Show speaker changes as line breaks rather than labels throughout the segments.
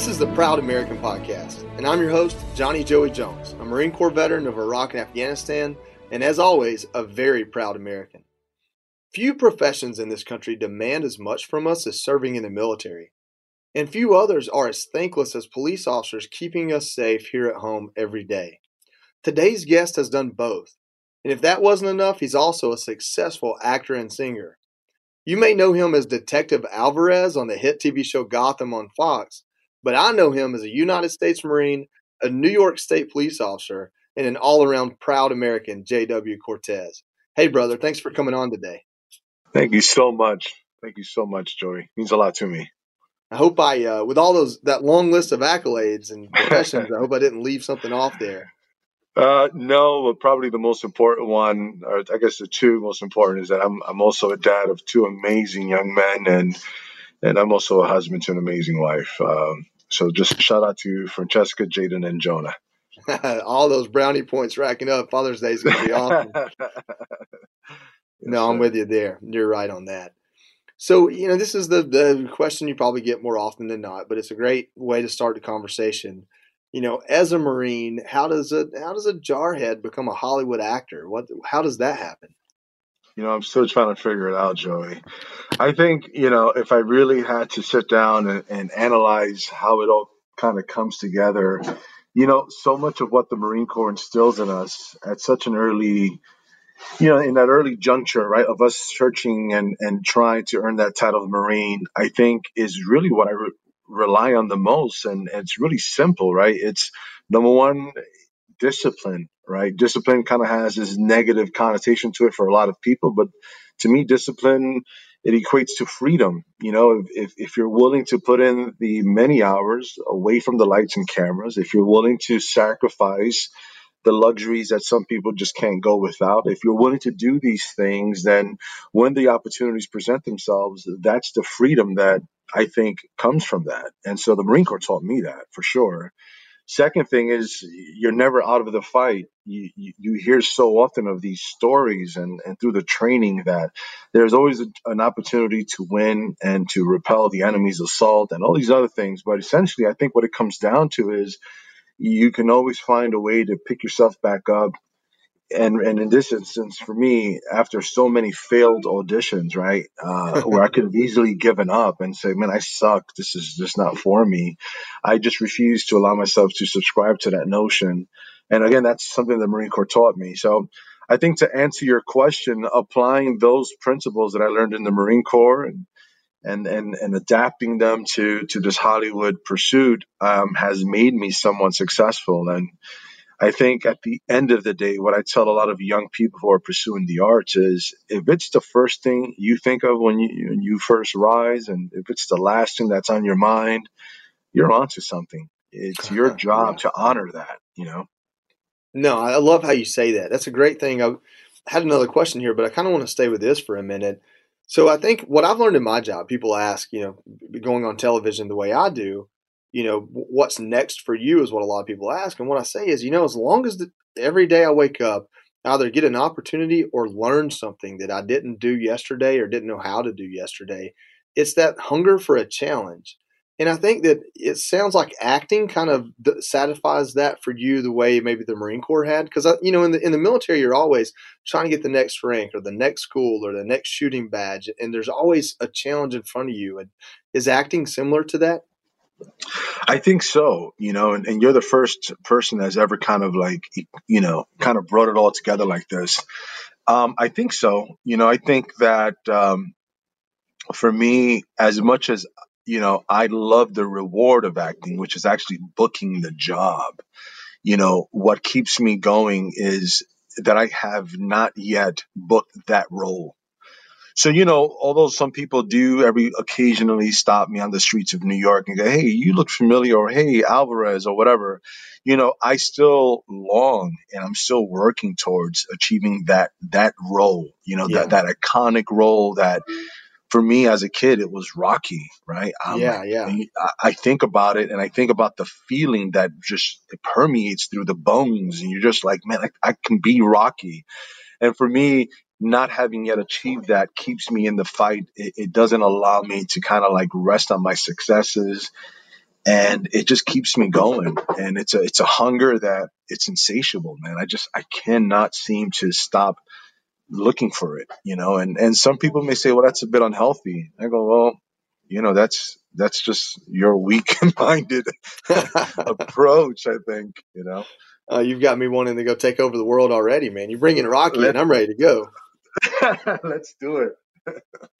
This is the Proud American Podcast, and I'm your host, Johnny Joey Jones, a Marine Corps veteran of Iraq and Afghanistan, and as always, a very proud American. Few professions in this country demand as much from us as serving in the military, and few others are as thankless as police officers keeping us safe here at home every day. Today's guest has done both, and if that wasn't enough, he's also a successful actor and singer. You may know him as Detective Alvarez on the hit TV show Gotham on Fox, but I know him as a United States Marine, a New York State police officer, and an all around proud American, J.W. Cortez. Hey, brother, thanks for coming on today.
Thank you so much. Thank you so much, Joey. It means a lot to me.
I hope I, uh, with all those that long list of accolades and professions, I hope I didn't leave something off there.
Uh, no, but probably the most important one, or I guess the two most important, is that I'm I'm also a dad of two amazing young men, and and I'm also a husband to an amazing wife. Um, so just shout out to Francesca, Jaden, and Jonah.
all those brownie points racking up. Father's Day is going to be awesome. no, I'm with you there. You're right on that. So, you know, this is the, the question you probably get more often than not, but it's a great way to start the conversation. You know, as a Marine, how does a how does a jarhead become a Hollywood actor? What how does that happen?
You know, I'm still trying to figure it out, Joey. I think, you know, if I really had to sit down and, and analyze how it all kind of comes together, you know, so much of what the Marine Corps instills in us at such an early, you know, in that early juncture, right, of us searching and, and trying to earn that title of Marine, I think is really what I re- rely on the most. And it's really simple, right? It's number one, discipline, right? Discipline kind of has this negative connotation to it for a lot of people, but to me, discipline it equates to freedom. You know, if, if you're willing to put in the many hours away from the lights and cameras, if you're willing to sacrifice the luxuries that some people just can't go without, if you're willing to do these things, then when the opportunities present themselves, that's the freedom that I think comes from that. And so the Marine Corps taught me that for sure. Second thing is you're never out of the fight. You, you, you, hear so often of these stories and, and through the training that there's always a, an opportunity to win and to repel the enemy's assault and all these other things. But essentially, I think what it comes down to is you can always find a way to pick yourself back up and and in this instance for me after so many failed auditions right uh, where i could have easily given up and say man i suck. This is just not for me i just refused to allow myself to subscribe to that notion. And again that's something the marine corps taught me. So i think to answer your question applying those principles that i learned in the marine corps and and and, and adapting them to to this hollywood pursuit um, has made me somewhat successful. And I think at the end of the day, what I tell a lot of young people who are pursuing the arts is if it's the first thing you think of when you, when you first rise, and if it's the last thing that's on your mind, you're onto something. It's your job yeah. to honor that, you know?
No, I love how you say that. That's a great thing. I had another question here, but I kind of want to stay with this for a minute. So I think what I've learned in my job, people ask, you know, going on television the way I do, you know, what's next for you is what a lot of people ask. And what I say is, you know, as long as the, every day I wake up, either get an opportunity or learn something that I didn't do yesterday or didn't know how to do yesterday, it's that hunger for a challenge. And I think that it sounds like acting kind of satisfies that for you the way maybe the Marine Corps had, because you know in the in the military you're always trying to get the next rank or the next school or the next shooting badge, and there's always a challenge in front of you. And is acting similar to that?
I think so, you know, and, and you're the first person that's ever kind of like, you know, kind of brought it all together like this. Um, I think so. You know, I think that um, for me, as much as, you know, I love the reward of acting, which is actually booking the job, you know, what keeps me going is that I have not yet booked that role. So, you know, although some people do every occasionally stop me on the streets of New York and go, hey, you look familiar, or hey, Alvarez, or whatever, you know, I still long and I'm still working towards achieving that that role, you know, yeah. that, that iconic role that for me as a kid, it was Rocky, right?
I'm yeah, like, yeah.
I think about it and I think about the feeling that just permeates through the bones. And you're just like, man, I, I can be Rocky. And for me, not having yet achieved that keeps me in the fight. It, it doesn't allow me to kind of like rest on my successes. and it just keeps me going. And it's a it's a hunger that it's insatiable, man. I just I cannot seem to stop looking for it, you know. And and some people may say, well, that's a bit unhealthy. I go, well, you know, that's that's just your weak-minded approach. I think, you know.
Uh, you've got me wanting to go take over the world already, man. You're bringing Rocky, and I'm ready to go.
Let's do it.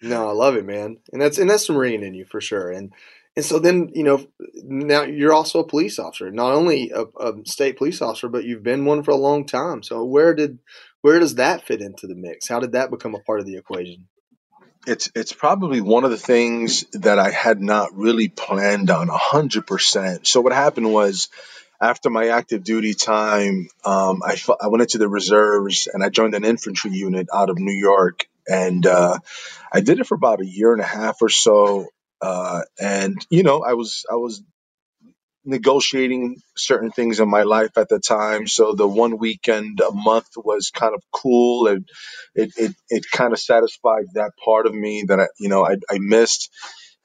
no, I love it, man, and that's and that's some Marine in you for sure. And and so then you know now you're also a police officer, not only a, a state police officer, but you've been one for a long time. So where did where does that fit into the mix? How did that become a part of the equation?
It's it's probably one of the things that I had not really planned on hundred percent. So what happened was after my active duty time, um, I, I went into the reserves and I joined an infantry unit out of New York. And uh, I did it for about a year and a half or so. Uh, and you know, I was I was negotiating certain things in my life at the time. So the one weekend a month was kind of cool, and it it, it kind of satisfied that part of me that I you know I, I missed.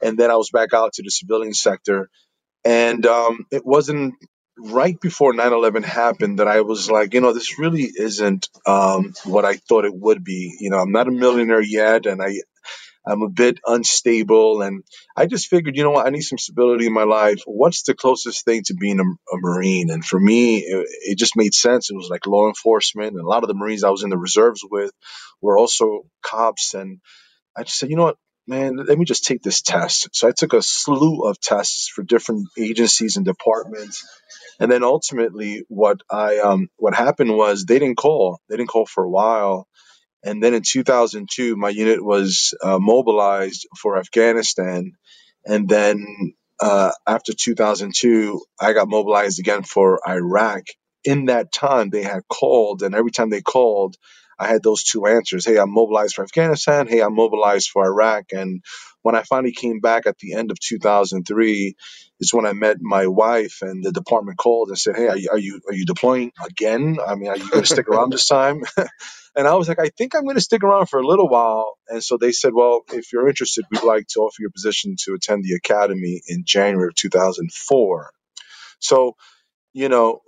And then I was back out to the civilian sector, and um, it wasn't right before 9-11 happened that i was like you know this really isn't um, what i thought it would be. You know i'm not a millionaire yet and i i'm a bit unstable and i just figured you know what i need some stability in my life. What's the closest thing to being a, a marine? And for me it, it, just made sense. It was like law enforcement and a lot of the marines i was in the reserves with were also cops and i just said you know what man, let me just take this test. So I took a slew of tests for different agencies and departments. And then ultimately what I um what happened was they didn't call. They didn't call for a while. And then in 2002 my unit was uh, mobilized for Afghanistan and then uh, after 2002 I got mobilized again for Iraq. In that time they had called and every time they called I had those two answers. Hey, I'm mobilized for Afghanistan. Hey, I'm mobilized for Iraq. And when I finally came back at the end of 2003, is when I met my wife, and the department called and said, "Hey, are you are you, are you deploying again? I mean, are you going to stick around this time?" and I was like, "I think I'm going to stick around for a little while." And so they said, "Well, if you're interested, we'd like to offer you a position to attend the academy in January of 2004." So, you know,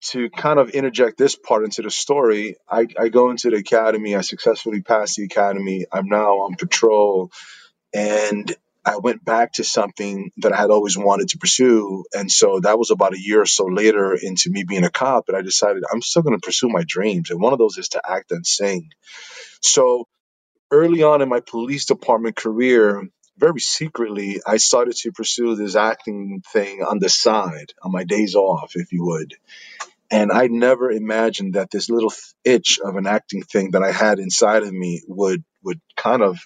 to kind of interject this part into the story, I, I go into the academy. I successfully passed the academy. I'm now on patrol, and I went back to something that I had always wanted to pursue. And so that was about a year or so later into me being a cop that I decided I'm still going to pursue my dreams. And one of those is to act and sing. So early on in my police department career, very secretly, I started to pursue this acting thing on the side, on my days off, if you would. And I never imagined that this little itch of an acting thing that I had inside of me would would kind of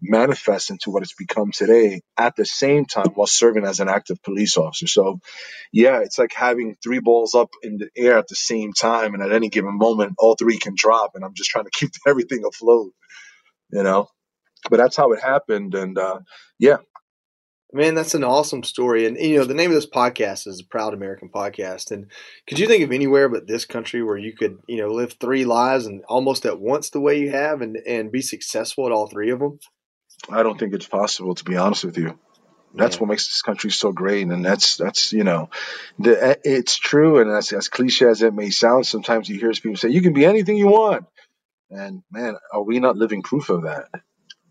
manifest into what it's become today at the same time while serving as an active police officer. So, yeah, it's like having three balls up in the air at the same time, and at any given moment, all three can drop, and I'm just trying to keep everything afloat, you know. But that's how it happened, and uh, yeah,
Man, that's an awesome story. And, you know, the name of this podcast is a Proud American Podcast. And could you think of anywhere but this country where you could, you know, live three lives and almost at once the way you have and, and be successful at all three of them?
I don't think it's possible, to be honest with you. That's what makes this country so great, and that's that's you know, the, it's true, and as as cliche as it may sound, sometimes you hear people say you can be anything you want, and man, are we not living proof of that?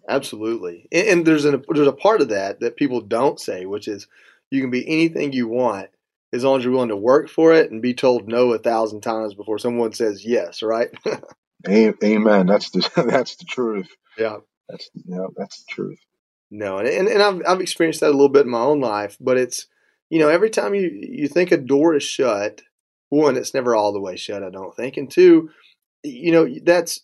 Absolutely, and, and there's a there's a part of that that people don't say, which is you can be anything you want as long as you're willing to work for it and be told no a thousand times before someone says yes. Right?
Amen. That's the that's the truth.
Yeah.
That's yeah. That's the truth.
No, and and, and I've I've experienced that a little bit in my own life, but it's you know every time you you think a door is shut, one, it's never all the way shut. I don't think, and two, you know that's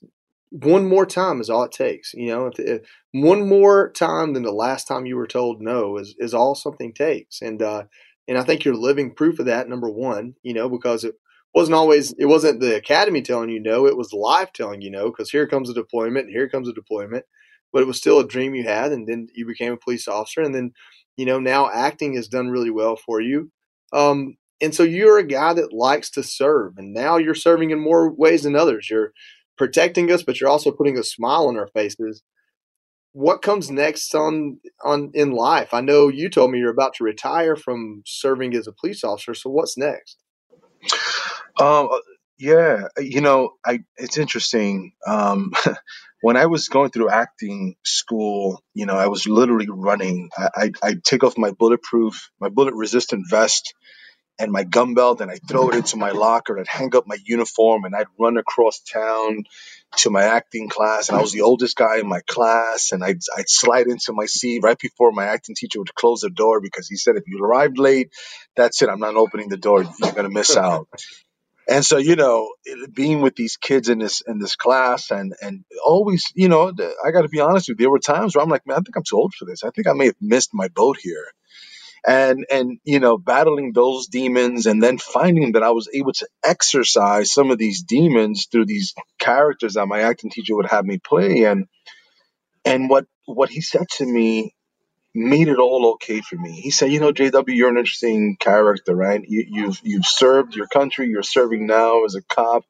one more time is all it takes. You know, if, if, one more time than the last time you were told no is is all something takes. And uh, and I think you're living proof of that. Number one, you know, because it wasn't always it wasn't the academy telling you no, it was life telling you no. Because here comes a deployment, and here comes a deployment. But it was still a dream you had, and then you became a police officer, and then you know now acting has done really well for you. Um, and so you're a guy that likes to serve, and now you're serving in more ways than others. You're protecting us, but you're also putting a smile on our faces. what comes next on on in life? I know you told me you're about to retire from serving as a police officer. So what's next?
Um, yeah, you know, I it's interesting. Um, when I was going through acting school, you know, I was literally running. I I take off my bulletproof, my bullet resistant vest, and my gun belt and I'd throw it into my locker and I'd hang up my uniform and I'd run across town to my acting class and I was the oldest guy in my class and I'd, I'd slide into my seat right before my acting teacher would close the door because he said if you arrived late that's it I'm not opening the door you're going to miss out. And so you know being with these kids in this in this class and and always you know I got to be honest with you there were times where I'm like man I think I'm too old for this I think I may have missed my boat here and and you know battling those demons and then finding that I was able to exercise some of these demons through these characters that my acting teacher would have me play and and what what he said to me made it all okay for me. He said, "You know, JW, you're an interesting character, right? You, you've you've served your country. You're serving now as a cop,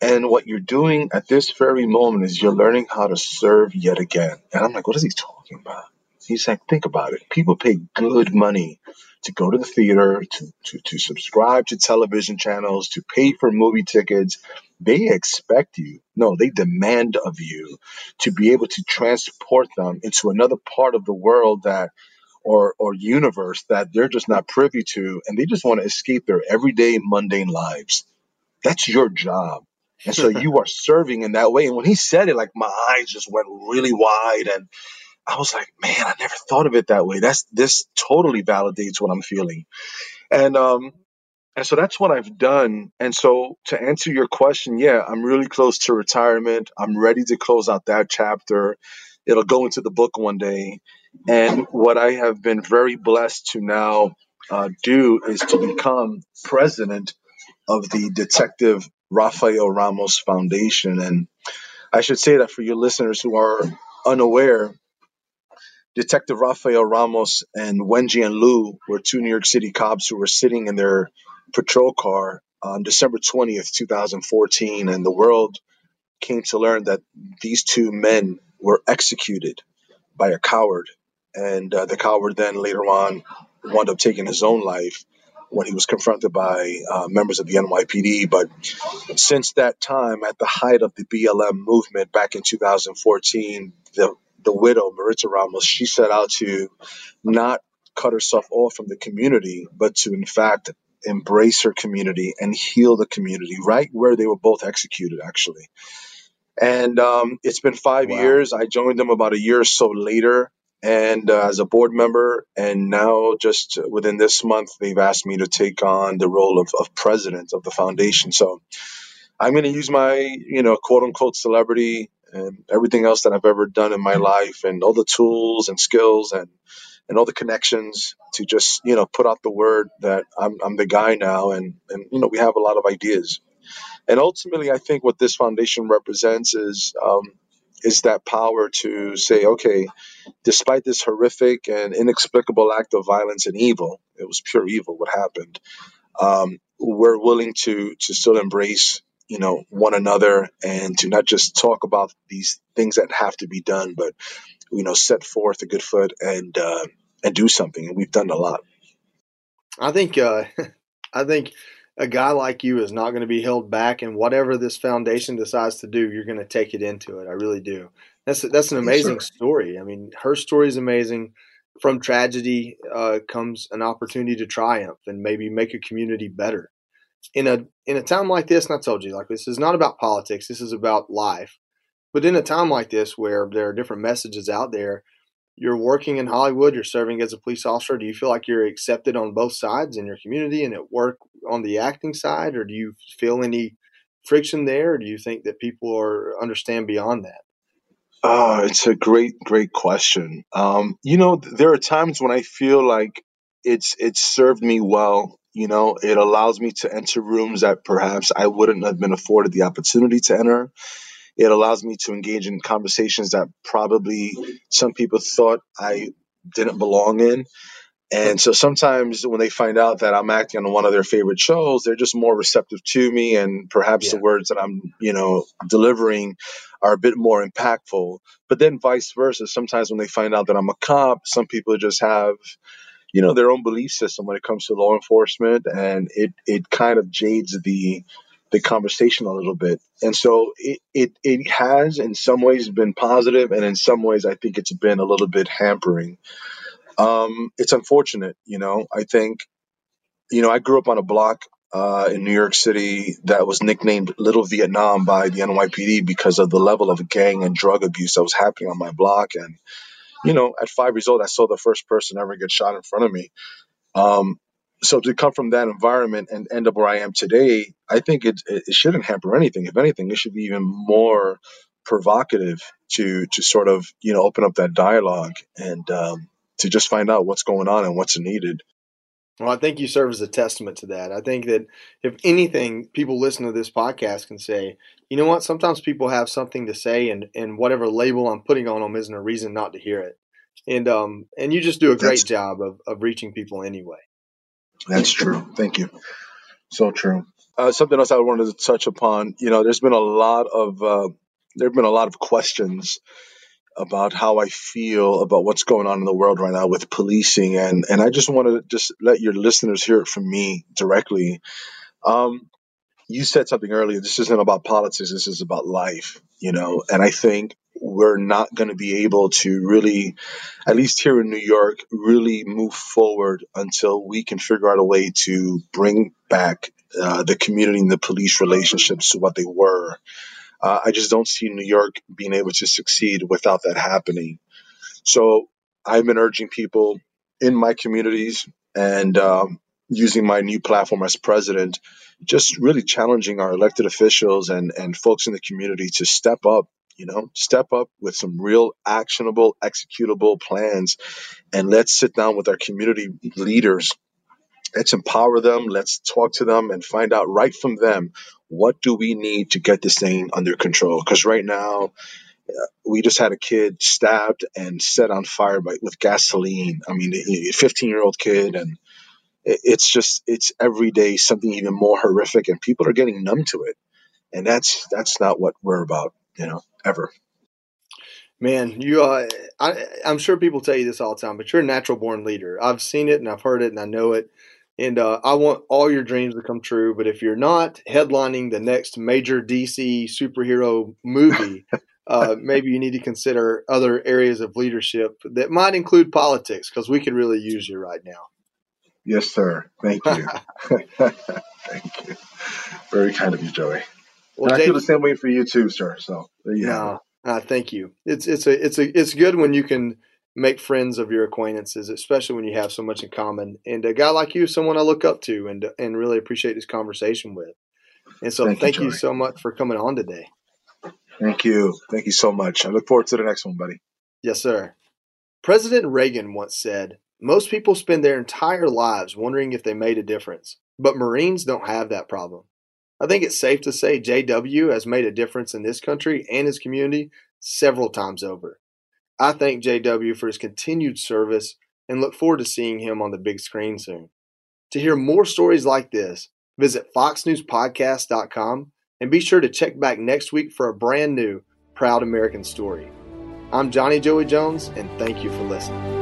and what you're doing at this very moment is you're learning how to serve yet again." And I'm like, "What is he talking about?" He's like, think about it. People pay good money to go to the theater, to, to, to subscribe to television channels, to pay for movie tickets. They expect you, no, they demand of you to be able to transport them into another part of the world that or or universe that they're just not privy to and they just want to escape their everyday mundane lives. That's your job. And so you are serving in that way. And when he said it, like my eyes just went really wide and I was like, man, I never thought of it that way. That's this totally validates what I'm feeling. And um and so that's what I've done. And so to answer your question, yeah, I'm really close to retirement. I'm ready to close out that chapter. It'll go into the book one day. And what I have been very blessed to now uh, do is to become president of the Detective Rafael Ramos Foundation. And I should say that for your listeners who are unaware, Detective Rafael Ramos and Wenjian Liu were two New York City cops who were sitting in their patrol car on December 20th, 2014, and the world came to learn that these two men were executed by a coward. And uh, the coward then later on wound up taking his own life when he was confronted by uh, members of the NYPD. But since that time, at the height of the BLM movement back in 2014, the the widow, Maritza Ramos, she set out to not cut herself off from the community, but to, in fact, embrace her community and heal the community right where they were both executed, actually. And um, it's been five wow. years. I joined them about a year or so later and uh, as a board member and now just within this month they've asked me to take on the role of, of president of the foundation so i'm going to use my you know quote unquote celebrity and everything else that I've ever done in my life and all the tools and skills and and all the connections to just you know put out the word that I'm I'm the guy now and and you know we have a lot of ideas. And ultimately I think what this foundation represents is um, is that power to say okay despite this horrific and inexplicable act of violence and evil it was pure evil what happened um, we're willing to to still embrace you know one another and to not just talk about these things that have to be done but you know set forth a good foot and uh, and do something. And we've done a lot.
I think uh, i think a guy like you is not going to be held back and whatever this foundation decides to do you're going to take it into it. I really do. That's that's an amazing yes, story. I mean her story is amazing. From tragedy uh, comes an opportunity to triumph and maybe make a community better in a in a time like this, and I told you, like this is not about politics. This is about life. But in a time like this, where there are different messages out there, you're working in Hollywood. You're serving as a police officer. Do you feel like you're accepted on both sides in your community and at work on the acting side, or do you feel any friction there? Or do you think that people are understand beyond that?
Oh, it's a great, great question. Um, you know, there are times when I feel like it's it's served me well you know, it allows me to enter rooms that perhaps I wouldn't have been afforded the opportunity to enter. It allows me to engage in conversations that probably some people thought I didn't belong in. And so sometimes when they find out that I'm acting on one of their favorite shows, they're just more receptive to me, and perhaps yeah. the words that I'm, you know, delivering are a bit more impactful. But then vice versa, sometimes when they find out that I'm a cop, some people just have, you know, their own belief system when it comes to law enforcement, and it it kind of jades the the conversation a little bit. And so it, it, it has in some ways been positive, and in some ways I think it's been a little bit hampering. Um, it's unfortunate, you know. I think, you know, I grew up on a block uh, in New York City that was nicknamed Little Vietnam by the NYPD because of the level of gang and drug abuse that was happening on my block. And, you know, at five years old, I saw the first person ever get shot in front of me. Um, so to come from that environment and end up where I am today, I think it, it shouldn't hamper anything. If anything, it should be even more provocative to to sort of you know open up that dialogue and um, to just find out what's going on and what's needed.
Well, I think you serve as a testament to that. I think that if anything, people listen to this podcast can say, you know what? Sometimes people have something to say, and and whatever label I'm putting on them isn't a reason not to hear it. And um and you just do a great That's, job of of reaching people anyway.
That's true. Thank you. So true. Uh, something else I wanted to touch upon. You know, there's been a lot of uh, there have been a lot of questions about how I feel about what's going on in the world right now with policing, and and I just want to just let your listeners hear it from me directly. Um, you said something earlier. This isn't about politics. This is about life, you know. And I think we're not going to be able to really, at least here in New York, really move forward until we can figure out a way to bring back uh, the community and the police relationships to what they were. Uh, I just don't see New York being able to succeed without that happening. So I've been urging people in my communities and um, using my new platform as president, just really challenging our elected officials and, and folks in the community to step up, you know, step up with some real actionable, executable plans. And let's sit down with our community leaders. Let's empower them. Let's talk to them and find out right from them what do we need to get this thing under control. Because right now, uh, we just had a kid stabbed and set on fire by, with gasoline. I mean, a 15 year old kid, and it's just it's every day something even more horrific and people are getting numb to it and that's that's not what we're about you know ever
man you uh, I, i'm sure people tell you this all the time but you're a natural born leader i've seen it and i've heard it and i know it and uh, i want all your dreams to come true but if you're not headlining the next major dc superhero movie uh, maybe you need to consider other areas of leadership that might include politics because we could really use you right now
Yes, sir. Thank you. Thank you. Very kind of you, Joey. Well, I feel the same way for you too, sir. So there you
no, uh, thank you. It's it's a it's a it's good when you can make friends of your acquaintances, especially when you have so much in common. And a guy like you, someone I look up to, and and really appreciate this conversation with. And so, thank, thank you, you so much for coming on today.
Thank you. Thank you so much. I look forward to the next one, buddy.
Yes, sir. President Reagan once said, most people spend their entire lives wondering if they made a difference, but Marines don't have that problem. I think it's safe to say JW has made a difference in this country and his community several times over. I thank JW for his continued service and look forward to seeing him on the big screen soon. To hear more stories like this, visit foxnewspodcast.com and be sure to check back next week for a brand new Proud American story. I'm Johnny Joey Jones, and thank you for listening.